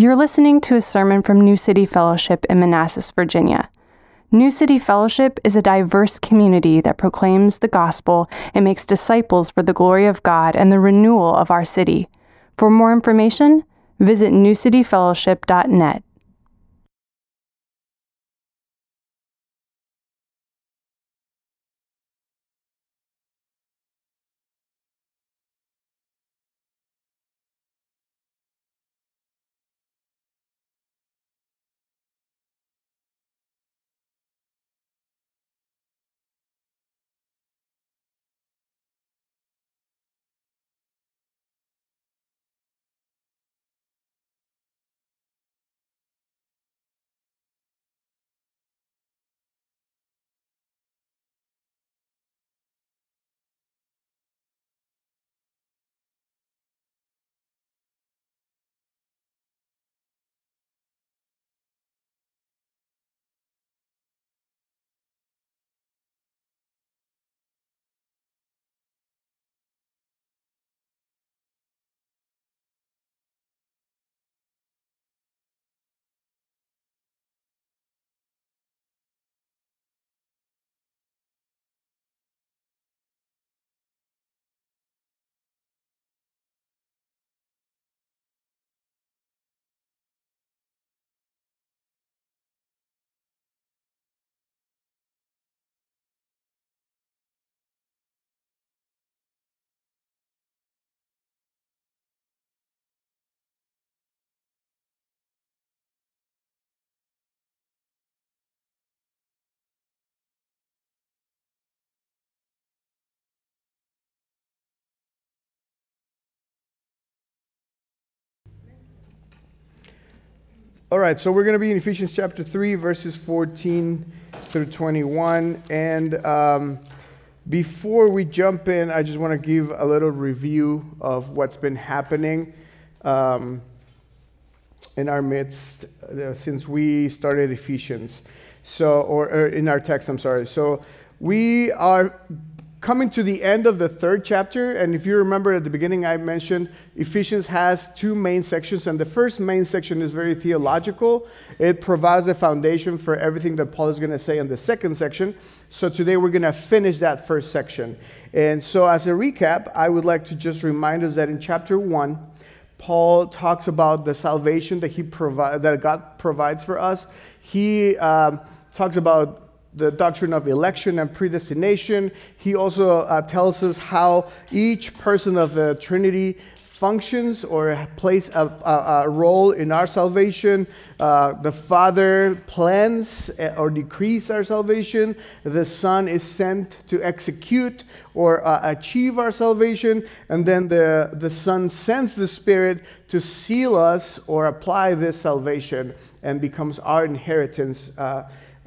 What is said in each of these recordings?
You're listening to a sermon from New City Fellowship in Manassas, Virginia. New City Fellowship is a diverse community that proclaims the gospel and makes disciples for the glory of God and the renewal of our city. For more information, visit newcityfellowship.net. All right, so we're going to be in Ephesians chapter 3, verses 14 through 21. And um, before we jump in, I just want to give a little review of what's been happening um, in our midst uh, since we started Ephesians. So, or, or in our text, I'm sorry. So, we are coming to the end of the third chapter, and if you remember at the beginning, I mentioned Ephesians has two main sections, and the first main section is very theological. It provides a foundation for everything that Paul is going to say in the second section. So today we're going to finish that first section. And so, as a recap, I would like to just remind us that in chapter one, Paul talks about the salvation that he provide, that God provides for us. He um, talks about the doctrine of election and predestination. He also uh, tells us how each person of the Trinity functions or plays a, a, a role in our salvation. Uh, the Father plans uh, or decrees our salvation. The Son is sent to execute or uh, achieve our salvation. And then the, the Son sends the Spirit to seal us or apply this salvation and becomes our inheritance.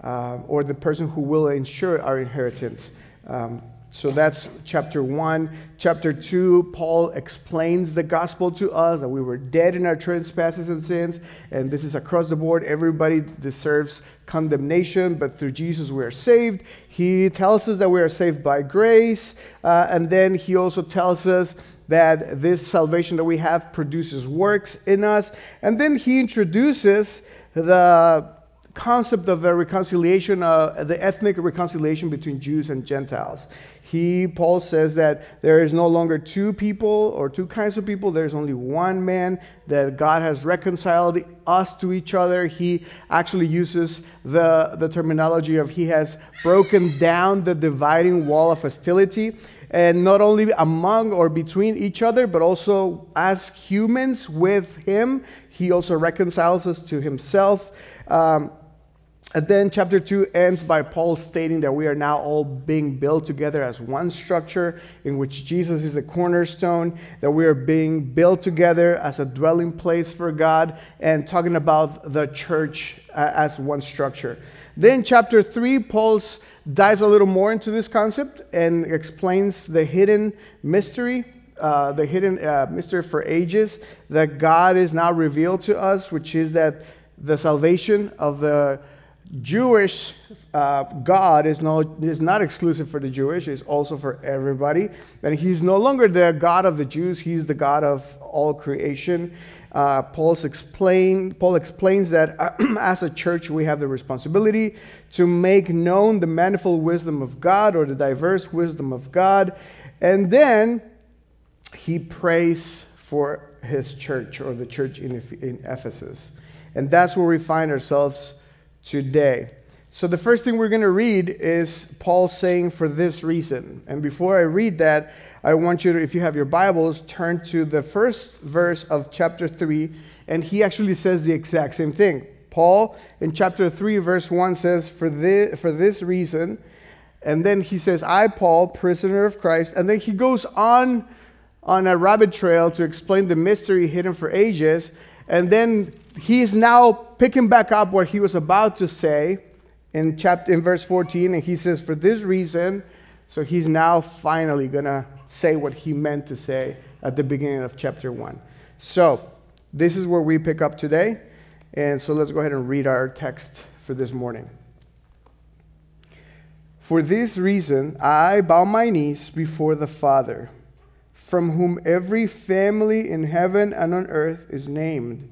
Uh, or the person who will ensure our inheritance. Um, so that's chapter one. Chapter two, Paul explains the gospel to us that we were dead in our trespasses and sins, and this is across the board. Everybody deserves condemnation, but through Jesus we are saved. He tells us that we are saved by grace, uh, and then he also tells us that this salvation that we have produces works in us, and then he introduces the concept of a reconciliation, uh, the ethnic reconciliation between Jews and Gentiles. He, Paul says that there is no longer two people or two kinds of people, there's only one man, that God has reconciled us to each other. He actually uses the, the terminology of he has broken down the dividing wall of hostility. And not only among or between each other, but also as humans with him. He also reconciles us to himself. Um, and then chapter 2 ends by Paul stating that we are now all being built together as one structure in which Jesus is the cornerstone, that we are being built together as a dwelling place for God, and talking about the church uh, as one structure. Then chapter 3, Paul dives a little more into this concept and explains the hidden mystery uh, the hidden uh, mystery for ages that God is now revealed to us, which is that the salvation of the Jewish uh, God is, no, is not exclusive for the Jewish, it's also for everybody. And he's no longer the God of the Jews, he's the God of all creation. Uh, Paul's explain, Paul explains that as a church, we have the responsibility to make known the manifold wisdom of God or the diverse wisdom of God. And then he prays for his church or the church in, in Ephesus. And that's where we find ourselves today. So, the first thing we're going to read is Paul saying, for this reason. And before I read that, I want you to, if you have your Bibles, turn to the first verse of chapter 3. And he actually says the exact same thing. Paul, in chapter 3, verse 1, says, For this, for this reason. And then he says, I, Paul, prisoner of Christ. And then he goes on on a rabbit trail to explain the mystery hidden for ages. And then he's now picking back up what he was about to say in chapter in verse 14 and he says for this reason so he's now finally going to say what he meant to say at the beginning of chapter 1 so this is where we pick up today and so let's go ahead and read our text for this morning. For this reason i bow my knees before the father from whom every family in heaven and on earth is named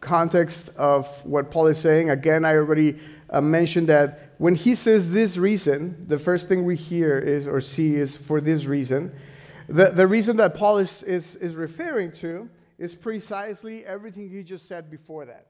context of what Paul is saying. Again, I already uh, mentioned that when he says this reason, the first thing we hear is or see is for this reason. The, the reason that Paul is, is, is referring to is precisely everything he just said before that.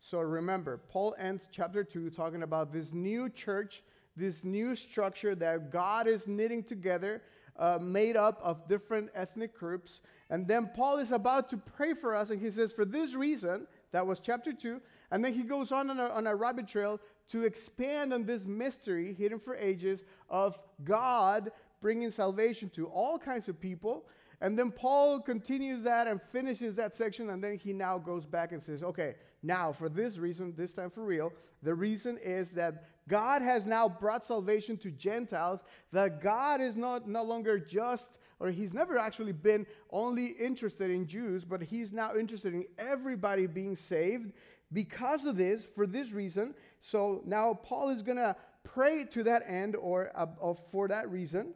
So remember, Paul ends chapter 2 talking about this new church, this new structure that God is knitting together, uh, made up of different ethnic groups. And then Paul is about to pray for us, and he says, For this reason, that was chapter 2. And then he goes on on a, on a rabbit trail to expand on this mystery hidden for ages of God bringing salvation to all kinds of people. And then Paul continues that and finishes that section, and then he now goes back and says, Okay, now for this reason, this time for real, the reason is that God has now brought salvation to Gentiles, that God is not no longer just, or he's never actually been only interested in Jews, but he's now interested in everybody being saved because of this, for this reason. So now Paul is going to pray to that end or uh, for that reason.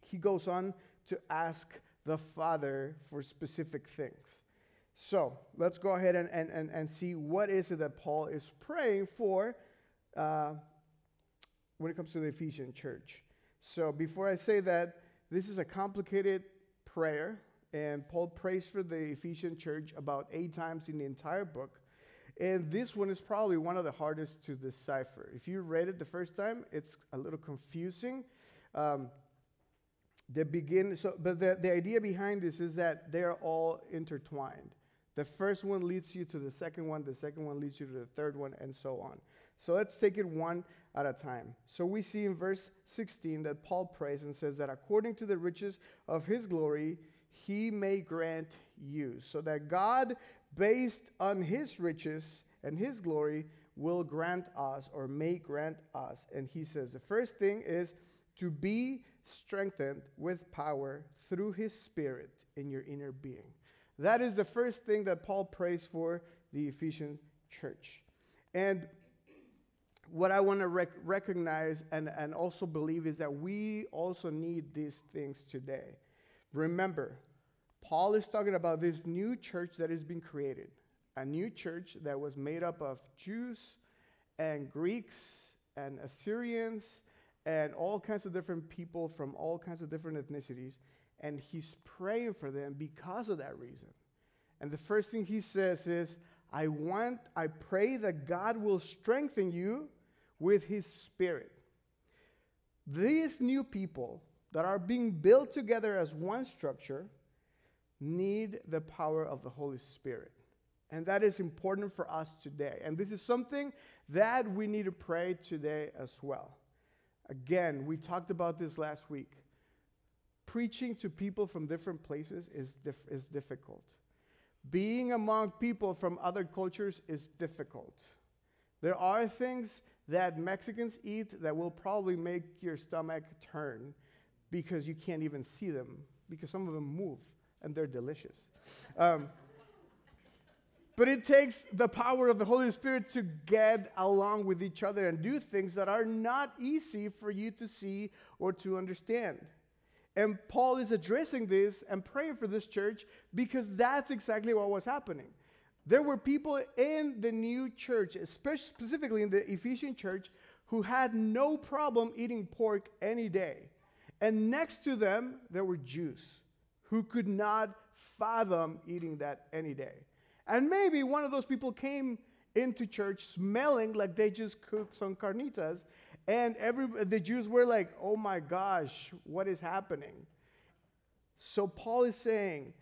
He goes on to ask the Father for specific things. So let's go ahead and, and, and, and see what is it that Paul is praying for uh, when it comes to the Ephesian church. So before I say that, this is a complicated prayer, and Paul prays for the Ephesian church about eight times in the entire book. And this one is probably one of the hardest to decipher. If you read it the first time, it's a little confusing. Um, the begin, so, but the, the idea behind this is that they're all intertwined. The first one leads you to the second one, the second one leads you to the third one, and so on. So let's take it one at a time. So we see in verse 16 that Paul prays and says that according to the riches of his glory, he may grant you. So that God based on his riches and his glory, will grant us or may grant us. And he says the first thing is to be strengthened with power through his spirit in your inner being. That is the first thing that Paul prays for the Ephesian church. And what I want to rec- recognize and, and also believe is that we also need these things today. Remember, Paul is talking about this new church that is being created, a new church that was made up of Jews and Greeks and Assyrians and all kinds of different people from all kinds of different ethnicities. And he's praying for them because of that reason. And the first thing he says is, I want, I pray that God will strengthen you with his spirit. these new people that are being built together as one structure need the power of the Holy Spirit. And that is important for us today. And this is something that we need to pray today as well. Again, we talked about this last week. Preaching to people from different places is, dif- is difficult. Being among people from other cultures is difficult. There are things that Mexicans eat that will probably make your stomach turn because you can't even see them, because some of them move and they're delicious. Um, but it takes the power of the Holy Spirit to get along with each other and do things that are not easy for you to see or to understand. And Paul is addressing this and praying for this church because that's exactly what was happening. There were people in the new church, especially specifically in the Ephesian church, who had no problem eating pork any day. And next to them, there were Jews who could not fathom eating that any day. And maybe one of those people came into church smelling like they just cooked some carnitas, and every the Jews were like, "Oh my gosh, what is happening?" So Paul is saying,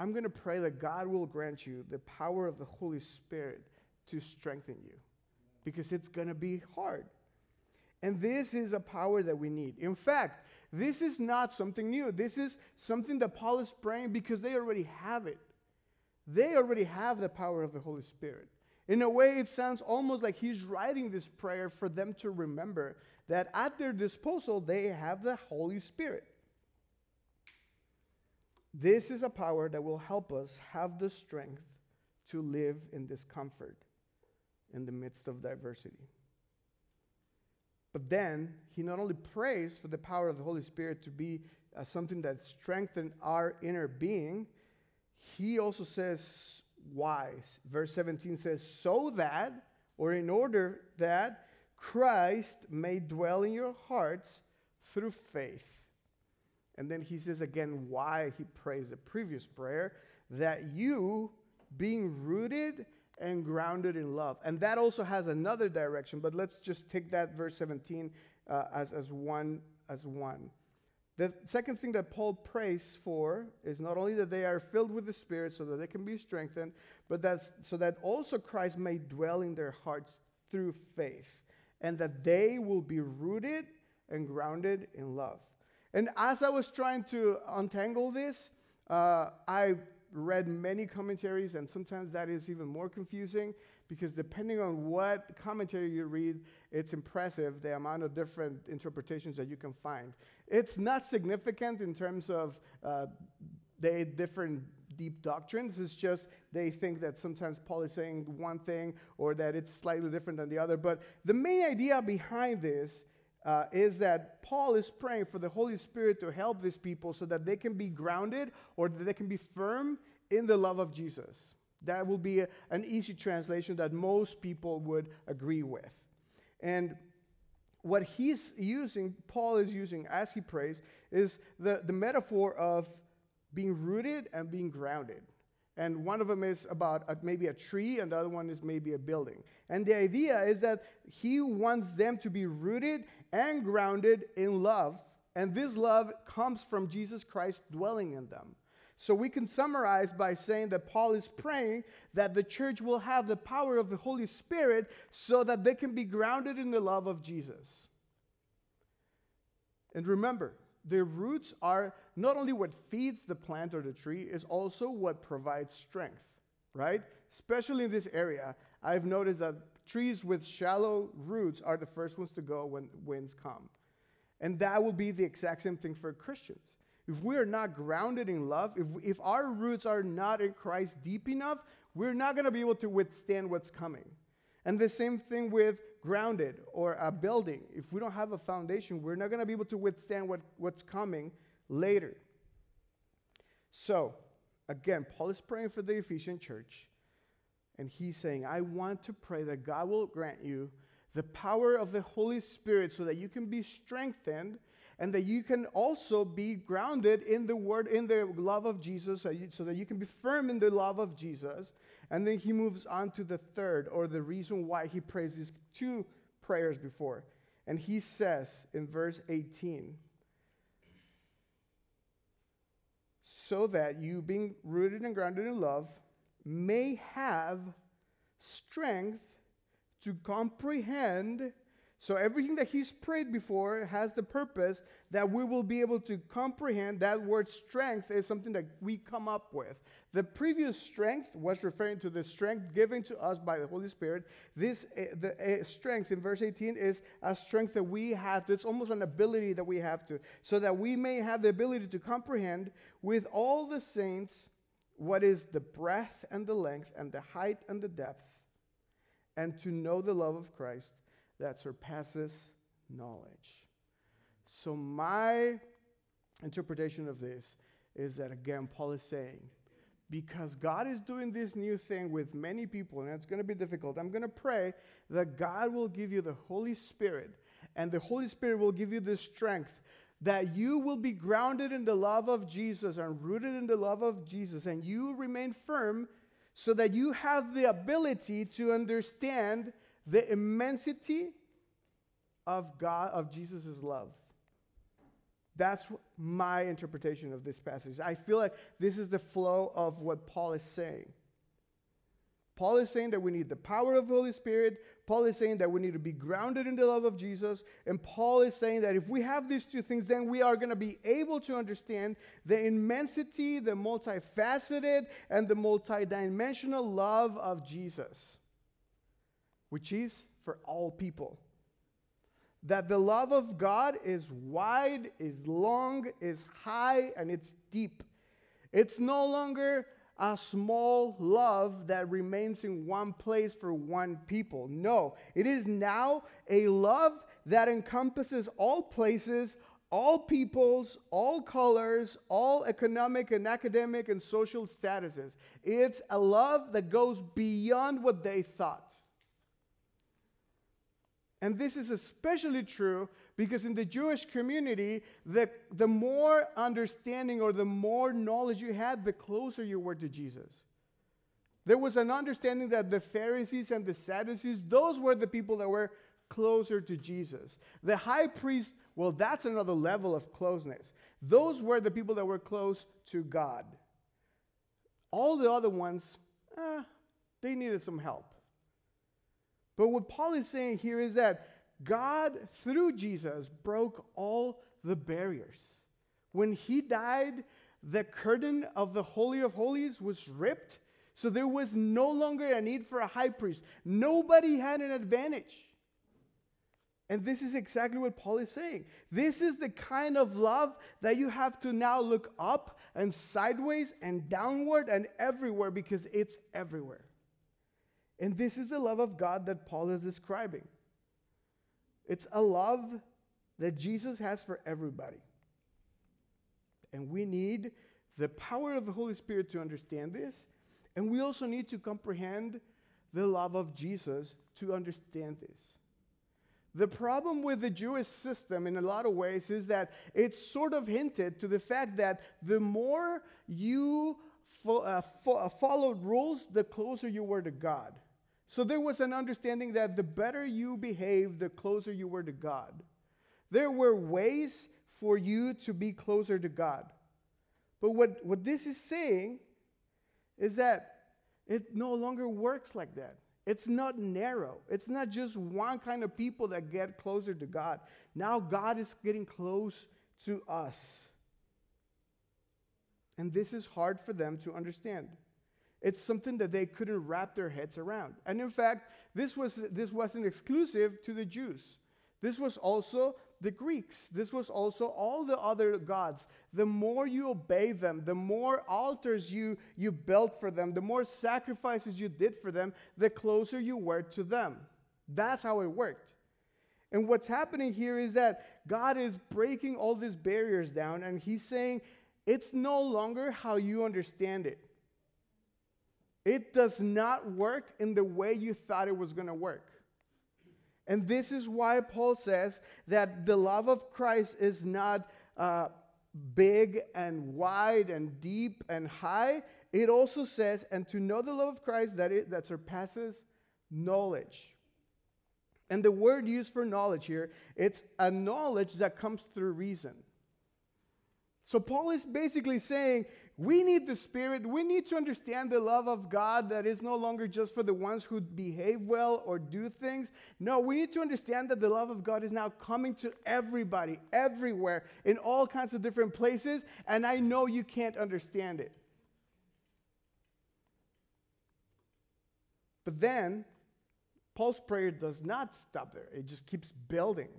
I'm going to pray that God will grant you the power of the Holy Spirit to strengthen you because it's going to be hard. And this is a power that we need. In fact, this is not something new. This is something that Paul is praying because they already have it. They already have the power of the Holy Spirit. In a way, it sounds almost like he's writing this prayer for them to remember that at their disposal, they have the Holy Spirit. This is a power that will help us have the strength to live in discomfort in the midst of diversity. But then he not only prays for the power of the Holy Spirit to be uh, something that strengthens our inner being, he also says why. Verse 17 says, so that, or in order that Christ may dwell in your hearts through faith. And then he says again why he prays the previous prayer that you, being rooted and grounded in love. And that also has another direction, but let's just take that verse 17 uh, as, as, one, as one. The second thing that Paul prays for is not only that they are filled with the Spirit so that they can be strengthened, but that's so that also Christ may dwell in their hearts through faith, and that they will be rooted and grounded in love. And as I was trying to untangle this, uh, I read many commentaries, and sometimes that is even more confusing because depending on what commentary you read, it's impressive the amount of different interpretations that you can find. It's not significant in terms of uh, the different deep doctrines. It's just they think that sometimes Paul is saying one thing or that it's slightly different than the other. But the main idea behind this uh, is that Paul is praying for the Holy Spirit to help these people so that they can be grounded or that they can be firm in the love of Jesus. That will be a, an easy translation that most people would agree with. And what he's using, Paul is using as he prays, is the, the metaphor of being rooted and being grounded. And one of them is about a, maybe a tree, and the other one is maybe a building. And the idea is that he wants them to be rooted and grounded in love. And this love comes from Jesus Christ dwelling in them. So we can summarize by saying that Paul is praying that the church will have the power of the Holy Spirit so that they can be grounded in the love of Jesus. And remember, the roots are not only what feeds the plant or the tree, is also what provides strength, right? Especially in this area, I've noticed that trees with shallow roots are the first ones to go when winds come. And that will be the exact same thing for Christians. If we are not grounded in love, if, if our roots are not in Christ deep enough, we're not going to be able to withstand what's coming. And the same thing with grounded or a building. If we don't have a foundation, we're not going to be able to withstand what, what's coming later. So, again, Paul is praying for the Ephesian church, and he's saying, I want to pray that God will grant you the power of the Holy Spirit so that you can be strengthened and that you can also be grounded in the word, in the love of Jesus, so that you can be firm in the love of Jesus. And then he moves on to the third, or the reason why he prays these two prayers before. And he says in verse 18, so that you, being rooted and grounded in love, may have strength to comprehend so everything that he's prayed before has the purpose that we will be able to comprehend. That word strength is something that we come up with. The previous strength was referring to the strength given to us by the Holy Spirit. This uh, the uh, strength in verse 18 is a strength that we have to. It's almost an ability that we have to, so that we may have the ability to comprehend with all the saints what is the breadth and the length and the height and the depth, and to know the love of Christ that surpasses knowledge. So, my interpretation of this is that, again, Paul is saying, because God is doing this new thing with many people, and it's going to be difficult, I'm going to pray that God will give you the Holy Spirit, and the Holy Spirit will give you the strength that you will be grounded in the love of Jesus and rooted in the love of Jesus, and you remain firm so that you have the ability to understand the immensity of God, of Jesus' love. That's my interpretation of this passage. I feel like this is the flow of what Paul is saying. Paul is saying that we need the power of the Holy Spirit. Paul is saying that we need to be grounded in the love of Jesus. And Paul is saying that if we have these two things, then we are going to be able to understand the immensity, the multifaceted, and the multidimensional love of Jesus which is for all people. That the love of God is wide, is long, is high, and it's deep. It's no longer a small love that remains in one place for one people. No, it is now a love that encompasses all places, all peoples, all colors, all economic and academic and social statuses. It's a love that goes beyond what they thought. And this is especially true because in the Jewish community, the, the more understanding or the more knowledge you had, the closer you were to Jesus. There was an understanding that the Pharisees and the Sadducees, those were the people that were closer to Jesus. The high priest, well, that's another level of closeness. Those were the people that were close to God. All the other ones, eh, they needed some help. But what Paul is saying here is that God, through Jesus, broke all the barriers. When he died, the curtain of the Holy of Holies was ripped, so there was no longer a need for a high priest. Nobody had an advantage. And this is exactly what Paul is saying. This is the kind of love that you have to now look up and sideways and downward and everywhere because it's everywhere. And this is the love of God that Paul is describing. It's a love that Jesus has for everybody. And we need the power of the Holy Spirit to understand this. And we also need to comprehend the love of Jesus to understand this. The problem with the Jewish system, in a lot of ways, is that it's sort of hinted to the fact that the more you fo- uh, fo- uh, followed rules, the closer you were to God. So there was an understanding that the better you behaved, the closer you were to God. There were ways for you to be closer to God. But what, what this is saying is that it no longer works like that. It's not narrow. It's not just one kind of people that get closer to God. Now God is getting close to us. And this is hard for them to understand. It's something that they couldn't wrap their heads around. And in fact, this, was, this wasn't exclusive to the Jews. This was also the Greeks. This was also all the other gods. The more you obey them, the more altars you, you built for them, the more sacrifices you did for them, the closer you were to them. That's how it worked. And what's happening here is that God is breaking all these barriers down, and He's saying, it's no longer how you understand it. It does not work in the way you thought it was going to work. And this is why Paul says that the love of Christ is not uh, big and wide and deep and high. It also says, and to know the love of Christ that, it, that surpasses knowledge. And the word used for knowledge here, it's a knowledge that comes through reason. So, Paul is basically saying we need the Spirit. We need to understand the love of God that is no longer just for the ones who behave well or do things. No, we need to understand that the love of God is now coming to everybody, everywhere, in all kinds of different places. And I know you can't understand it. But then, Paul's prayer does not stop there, it just keeps building.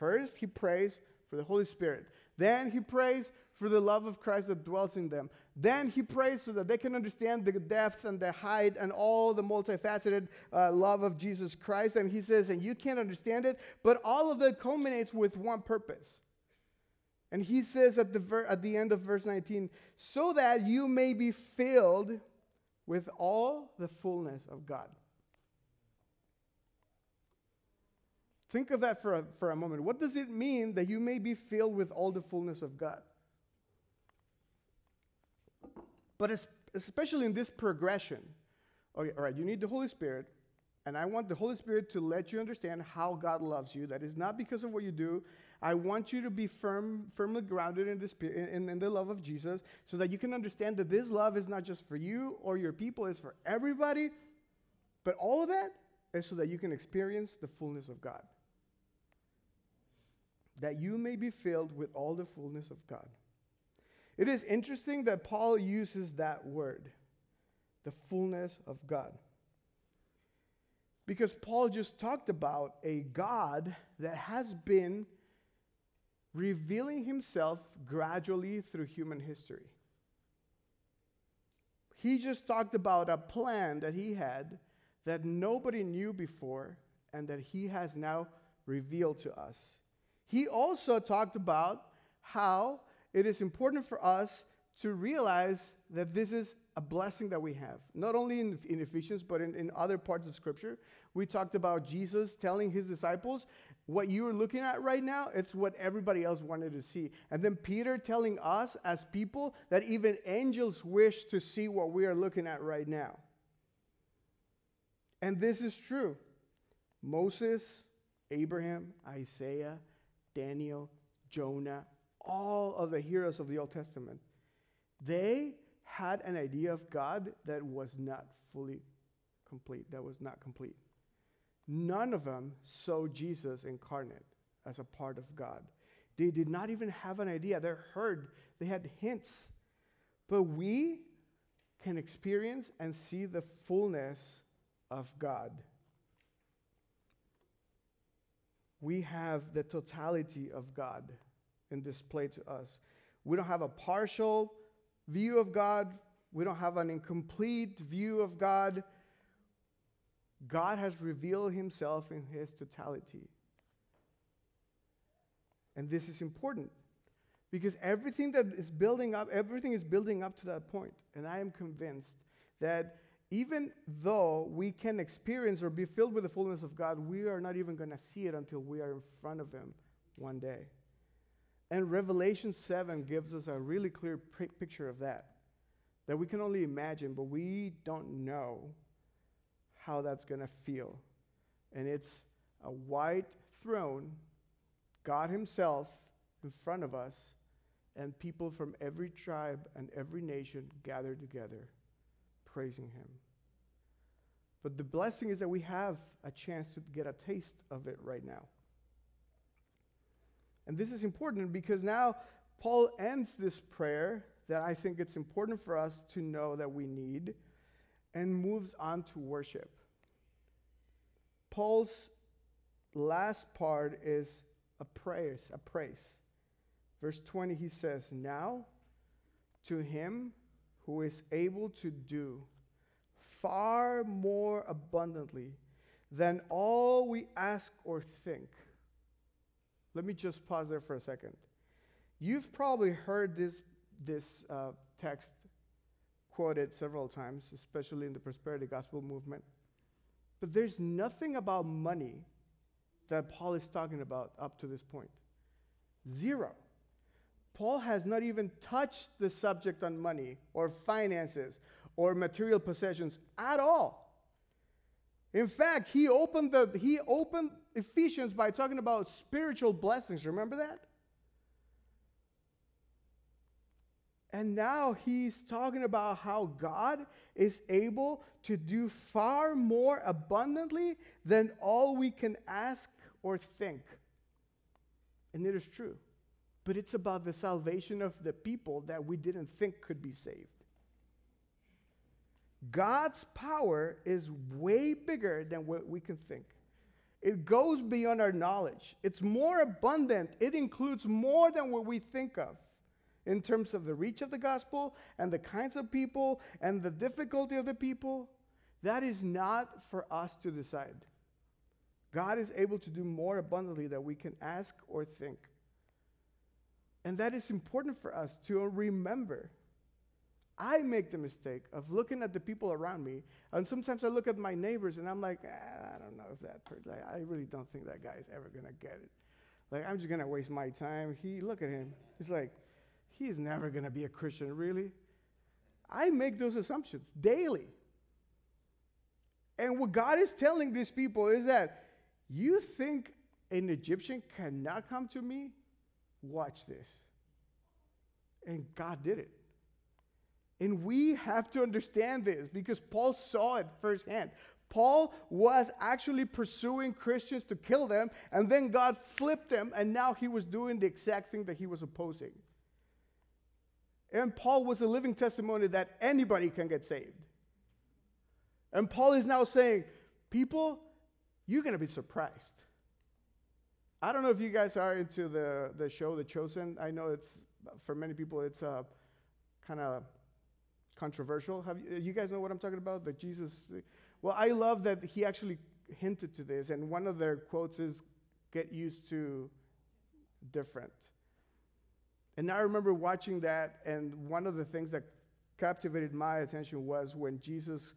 First, he prays for the Holy Spirit. Then he prays for the love of Christ that dwells in them. Then he prays so that they can understand the depth and the height and all the multifaceted uh, love of Jesus Christ. And he says, and you can't understand it, but all of that culminates with one purpose. And he says at the, ver- at the end of verse 19, so that you may be filled with all the fullness of God. Think of that for a, for a moment. What does it mean that you may be filled with all the fullness of God? But especially in this progression, okay, all right, you need the Holy Spirit, and I want the Holy Spirit to let you understand how God loves you. That is not because of what you do. I want you to be firm, firmly grounded in the, spirit, in, in the love of Jesus so that you can understand that this love is not just for you or your people, it's for everybody. But all of that is so that you can experience the fullness of God that you may be filled with all the fullness of God. It is interesting that Paul uses that word, the fullness of God. Because Paul just talked about a God that has been revealing himself gradually through human history. He just talked about a plan that he had that nobody knew before and that he has now revealed to us. He also talked about how it is important for us to realize that this is a blessing that we have, not only in, in Ephesians, but in, in other parts of Scripture. We talked about Jesus telling his disciples, What you are looking at right now, it's what everybody else wanted to see. And then Peter telling us as people that even angels wish to see what we are looking at right now. And this is true. Moses, Abraham, Isaiah, Daniel, Jonah, all of the heroes of the Old Testament, they had an idea of God that was not fully complete, that was not complete. None of them saw Jesus incarnate as a part of God. They did not even have an idea. They heard, they had hints. But we can experience and see the fullness of God we have the totality of God in display to us. We don't have a partial view of God, we don't have an incomplete view of God. God has revealed himself in his totality. And this is important because everything that is building up, everything is building up to that point. And I am convinced that even though we can experience or be filled with the fullness of God, we are not even going to see it until we are in front of Him one day. And Revelation 7 gives us a really clear picture of that, that we can only imagine, but we don't know how that's going to feel. And it's a white throne, God Himself in front of us, and people from every tribe and every nation gathered together praising Him. But the blessing is that we have a chance to get a taste of it right now. And this is important because now Paul ends this prayer that I think it's important for us to know that we need and moves on to worship. Paul's last part is a praise, a praise. Verse 20 he says, "Now to him who is able to do far more abundantly than all we ask or think. Let me just pause there for a second. You've probably heard this, this uh, text quoted several times, especially in the prosperity gospel movement. But there's nothing about money that Paul is talking about up to this point. Zero. Paul has not even touched the subject on money or finances or material possessions at all. In fact, he opened the he opened Ephesians by talking about spiritual blessings. Remember that? And now he's talking about how God is able to do far more abundantly than all we can ask or think. And it is true. But it's about the salvation of the people that we didn't think could be saved. God's power is way bigger than what we can think. It goes beyond our knowledge. It's more abundant. It includes more than what we think of in terms of the reach of the gospel and the kinds of people and the difficulty of the people. That is not for us to decide. God is able to do more abundantly than we can ask or think. And that is important for us to remember. I make the mistake of looking at the people around me, and sometimes I look at my neighbors and I'm like, ah, I don't know if that person, like, I really don't think that guy is ever gonna get it. Like, I'm just gonna waste my time. He, look at him. He's like, he's never gonna be a Christian, really. I make those assumptions daily. And what God is telling these people is that you think an Egyptian cannot come to me? Watch this. And God did it. And we have to understand this because Paul saw it firsthand. Paul was actually pursuing Christians to kill them, and then God flipped them, and now he was doing the exact thing that he was opposing. And Paul was a living testimony that anybody can get saved. And Paul is now saying, People, you're going to be surprised. I don't know if you guys are into the, the show The Chosen. I know it's, for many people, it's uh, kind of controversial. Have you, you guys know what I'm talking about? That Jesus, well, I love that he actually hinted to this, and one of their quotes is, get used to different. And I remember watching that, and one of the things that captivated my attention was when Jesus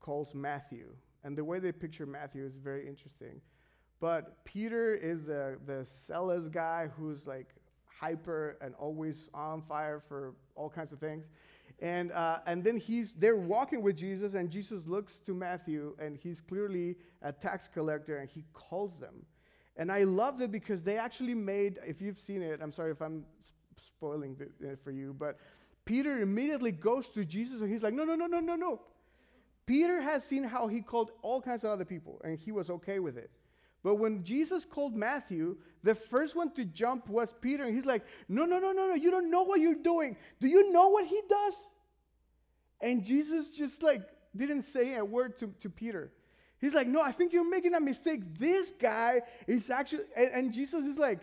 calls Matthew. And the way they picture Matthew is very interesting. But Peter is the, the zealous guy who's like hyper and always on fire for all kinds of things. And, uh, and then he's, they're walking with Jesus, and Jesus looks to Matthew, and he's clearly a tax collector, and he calls them. And I loved it because they actually made, if you've seen it, I'm sorry if I'm spoiling it for you, but Peter immediately goes to Jesus, and he's like, no, no, no, no, no, no. Peter has seen how he called all kinds of other people, and he was okay with it. But when Jesus called Matthew, the first one to jump was Peter. And he's like, No, no, no, no, no. You don't know what you're doing. Do you know what he does? And Jesus just like didn't say a word to, to Peter. He's like, No, I think you're making a mistake. This guy is actually, and, and Jesus is like,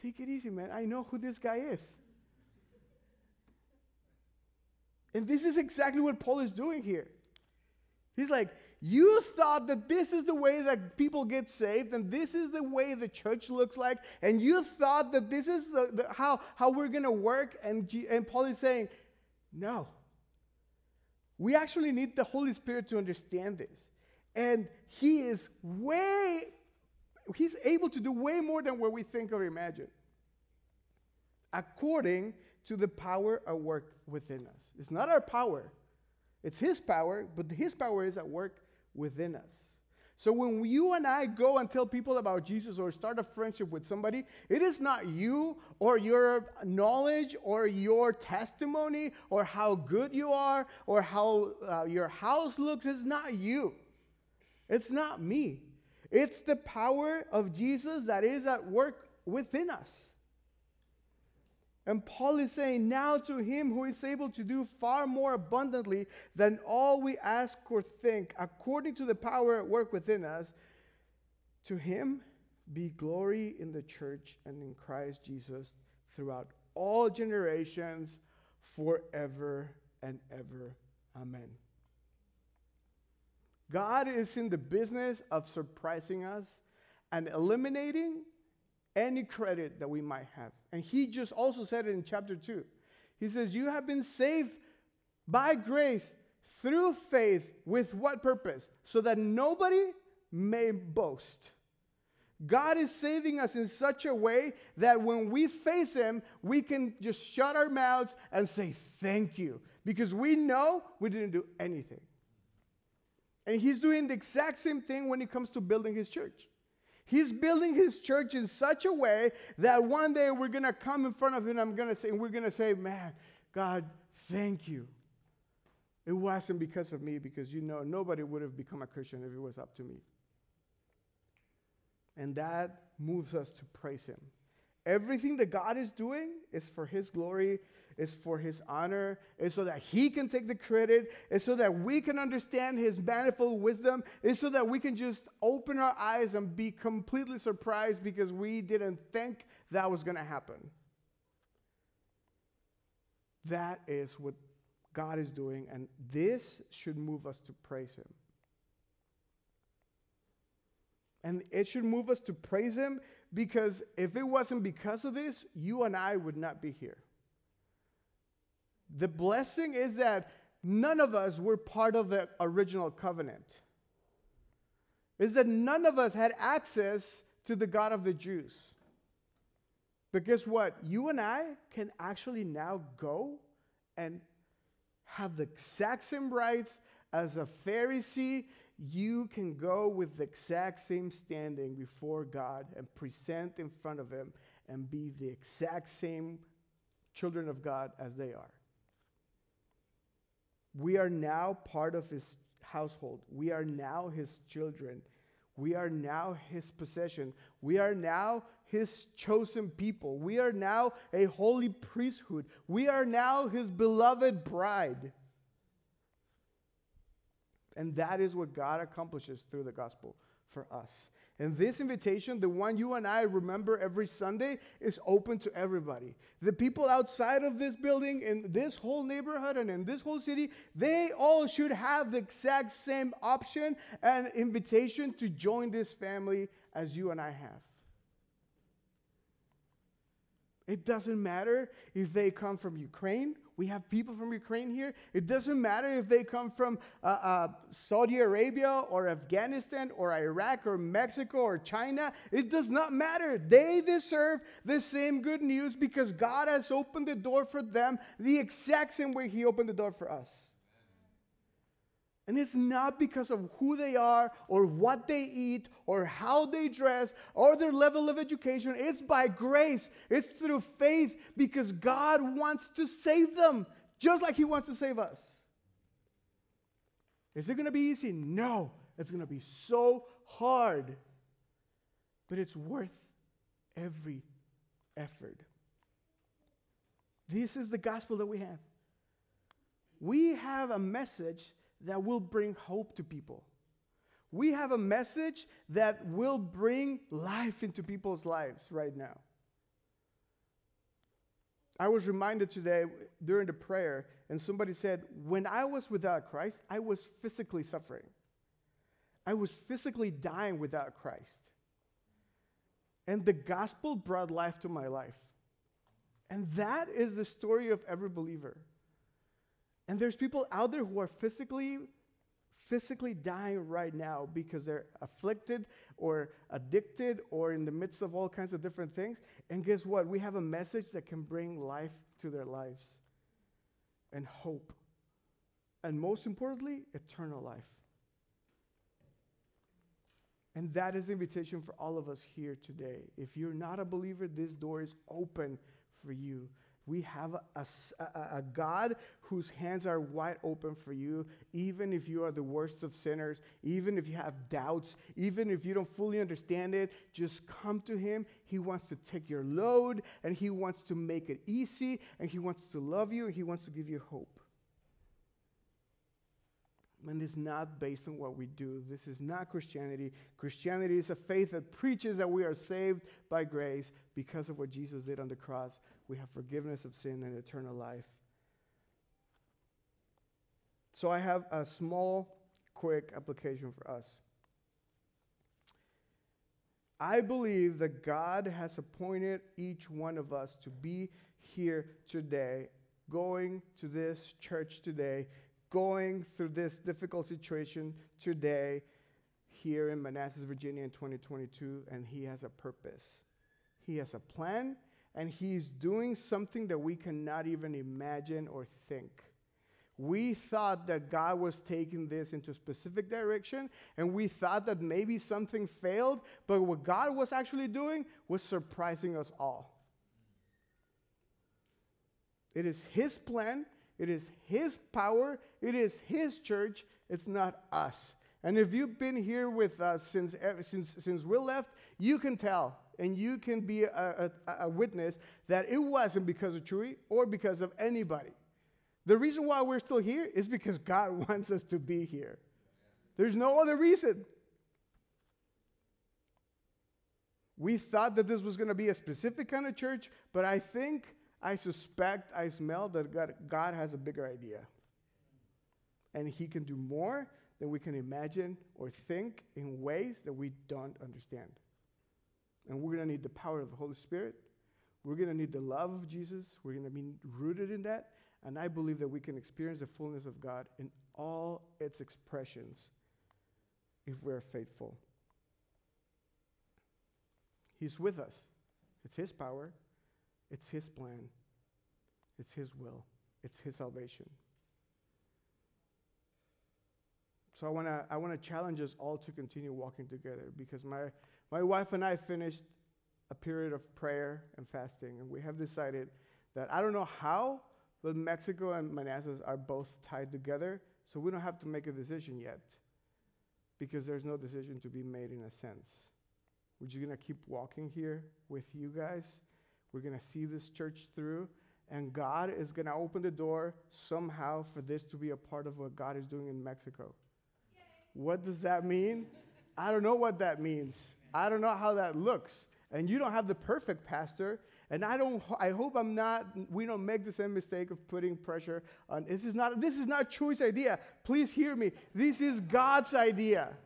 Take it easy, man. I know who this guy is. And this is exactly what Paul is doing here. He's like, you thought that this is the way that people get saved, and this is the way the church looks like, and you thought that this is the, the how, how we're going to work. And, G, and Paul is saying, no. We actually need the Holy Spirit to understand this. And he is way, he's able to do way more than what we think or imagine, according to the power at work within us. It's not our power, it's his power, but his power is at work within us. So when you and I go and tell people about Jesus or start a friendship with somebody, it is not you or your knowledge or your testimony or how good you are or how uh, your house looks. It's not you. It's not me. It's the power of Jesus that is at work within us. And Paul is saying, Now to him who is able to do far more abundantly than all we ask or think, according to the power at work within us, to him be glory in the church and in Christ Jesus throughout all generations, forever and ever. Amen. God is in the business of surprising us and eliminating any credit that we might have. And he just also said it in chapter 2. He says, You have been saved by grace through faith with what purpose? So that nobody may boast. God is saving us in such a way that when we face Him, we can just shut our mouths and say, Thank you, because we know we didn't do anything. And he's doing the exact same thing when it comes to building his church. He's building his church in such a way that one day we're going to come in front of him and I'm going to say, and we're going to say, man, God, thank you. It wasn't because of me, because you know, nobody would have become a Christian if it was up to me. And that moves us to praise him. Everything that God is doing is for His glory, is for His honor, is so that He can take the credit, is so that we can understand His manifold wisdom, is so that we can just open our eyes and be completely surprised because we didn't think that was going to happen. That is what God is doing, and this should move us to praise Him. And it should move us to praise Him because if it wasn't because of this, you and I would not be here. The blessing is that none of us were part of the original covenant. Is that none of us had access to the God of the Jews. But guess what? You and I can actually now go and have the exact same rights as a Pharisee you can go with the exact same standing before God and present in front of Him and be the exact same children of God as they are. We are now part of His household, we are now His children. We are now his possession. We are now his chosen people. We are now a holy priesthood. We are now his beloved bride. And that is what God accomplishes through the gospel for us. And this invitation, the one you and I remember every Sunday, is open to everybody. The people outside of this building, in this whole neighborhood, and in this whole city, they all should have the exact same option and invitation to join this family as you and I have. It doesn't matter if they come from Ukraine. We have people from Ukraine here. It doesn't matter if they come from uh, uh, Saudi Arabia or Afghanistan or Iraq or Mexico or China. It does not matter. They deserve the same good news because God has opened the door for them the exact same way He opened the door for us. And it's not because of who they are or what they eat or how they dress or their level of education. It's by grace, it's through faith because God wants to save them just like He wants to save us. Is it going to be easy? No, it's going to be so hard, but it's worth every effort. This is the gospel that we have. We have a message that will bring hope to people. We have a message that will bring life into people's lives right now. I was reminded today during the prayer, and somebody said, When I was without Christ, I was physically suffering. I was physically dying without Christ. And the gospel brought life to my life. And that is the story of every believer. And there's people out there who are physically physically dying right now because they're afflicted or addicted or in the midst of all kinds of different things. And guess what? We have a message that can bring life to their lives and hope. And most importantly, eternal life. And that is the invitation for all of us here today. If you're not a believer, this door is open for you. We have a, a, a, God whose hands are wide open for you, even if you are the worst of sinners, even if you have doubts, even if you don't fully understand it, just come to Him. He wants to take your load, and He wants to make it easy, and He wants to love you, and He wants to give you hope. And it's not based on what we do. This is not Christianity. Christianity is a faith that preaches that we are saved by grace because of what Jesus did on the cross. We have forgiveness of sin and eternal life. So I have a small, quick application for us. I believe that God has appointed each one of us to be here today, going to this church today, going through this difficult situation today here in Manassas, Virginia in 2022, and He has a purpose. He has a plan, and He's doing something that we cannot even imagine or think. We thought that God was taking this into a specific direction, and we thought that maybe something failed, but what God was actually doing was surprising us all. It is His plan, it is His power, it is His church, it's not us. And if you've been here with us since, eh, since, since we left, you can tell and you can be a, a, a witness that it wasn't because of Chewy or because of anybody. The reason why we're still here is because God wants us to be here. There's no other reason. We thought that this was going to be a specific kind of church, but I think, I suspect, I smell that God, God has a bigger idea. And He can do more than we can imagine or think in ways that we don't understand. And we're going to need the power of the Holy Spirit. We're going to need the love of Jesus. We're going to be rooted in that. And I believe that we can experience the fullness of God in all its expressions if we're faithful. He's with us. It's His power, it's His plan, it's His will, it's His salvation. So I want to I wanna challenge us all to continue walking together because my, my wife and I finished a period of prayer and fasting, and we have decided that I don't know how, but Mexico and Manassas are both tied together, so we don't have to make a decision yet because there's no decision to be made in a sense. We're just going to keep walking here with you guys. We're going to see this church through, and God is going to open the door somehow for this to be a part of what God is doing in Mexico. Yay. What does that mean? I don't know what that means. I don't know how that looks and you don't have the perfect pastor and i don't i hope i'm not we don't make the same mistake of putting pressure on this is not this is not Chewy's idea please hear me this is god's idea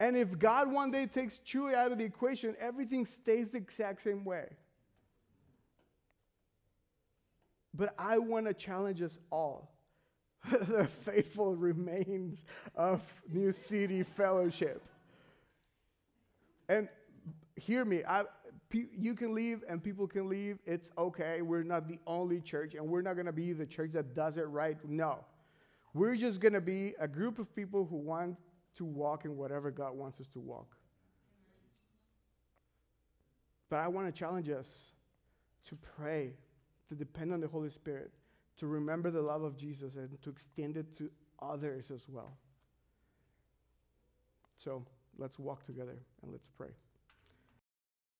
and if god one day takes chewy out of the equation everything stays the exact same way but i want to challenge us all the faithful remains of new city fellowship and hear me. I, you can leave and people can leave. It's okay. We're not the only church, and we're not going to be the church that does it right. No. We're just going to be a group of people who want to walk in whatever God wants us to walk. But I want to challenge us to pray, to depend on the Holy Spirit, to remember the love of Jesus, and to extend it to others as well. So let's walk together and let's pray.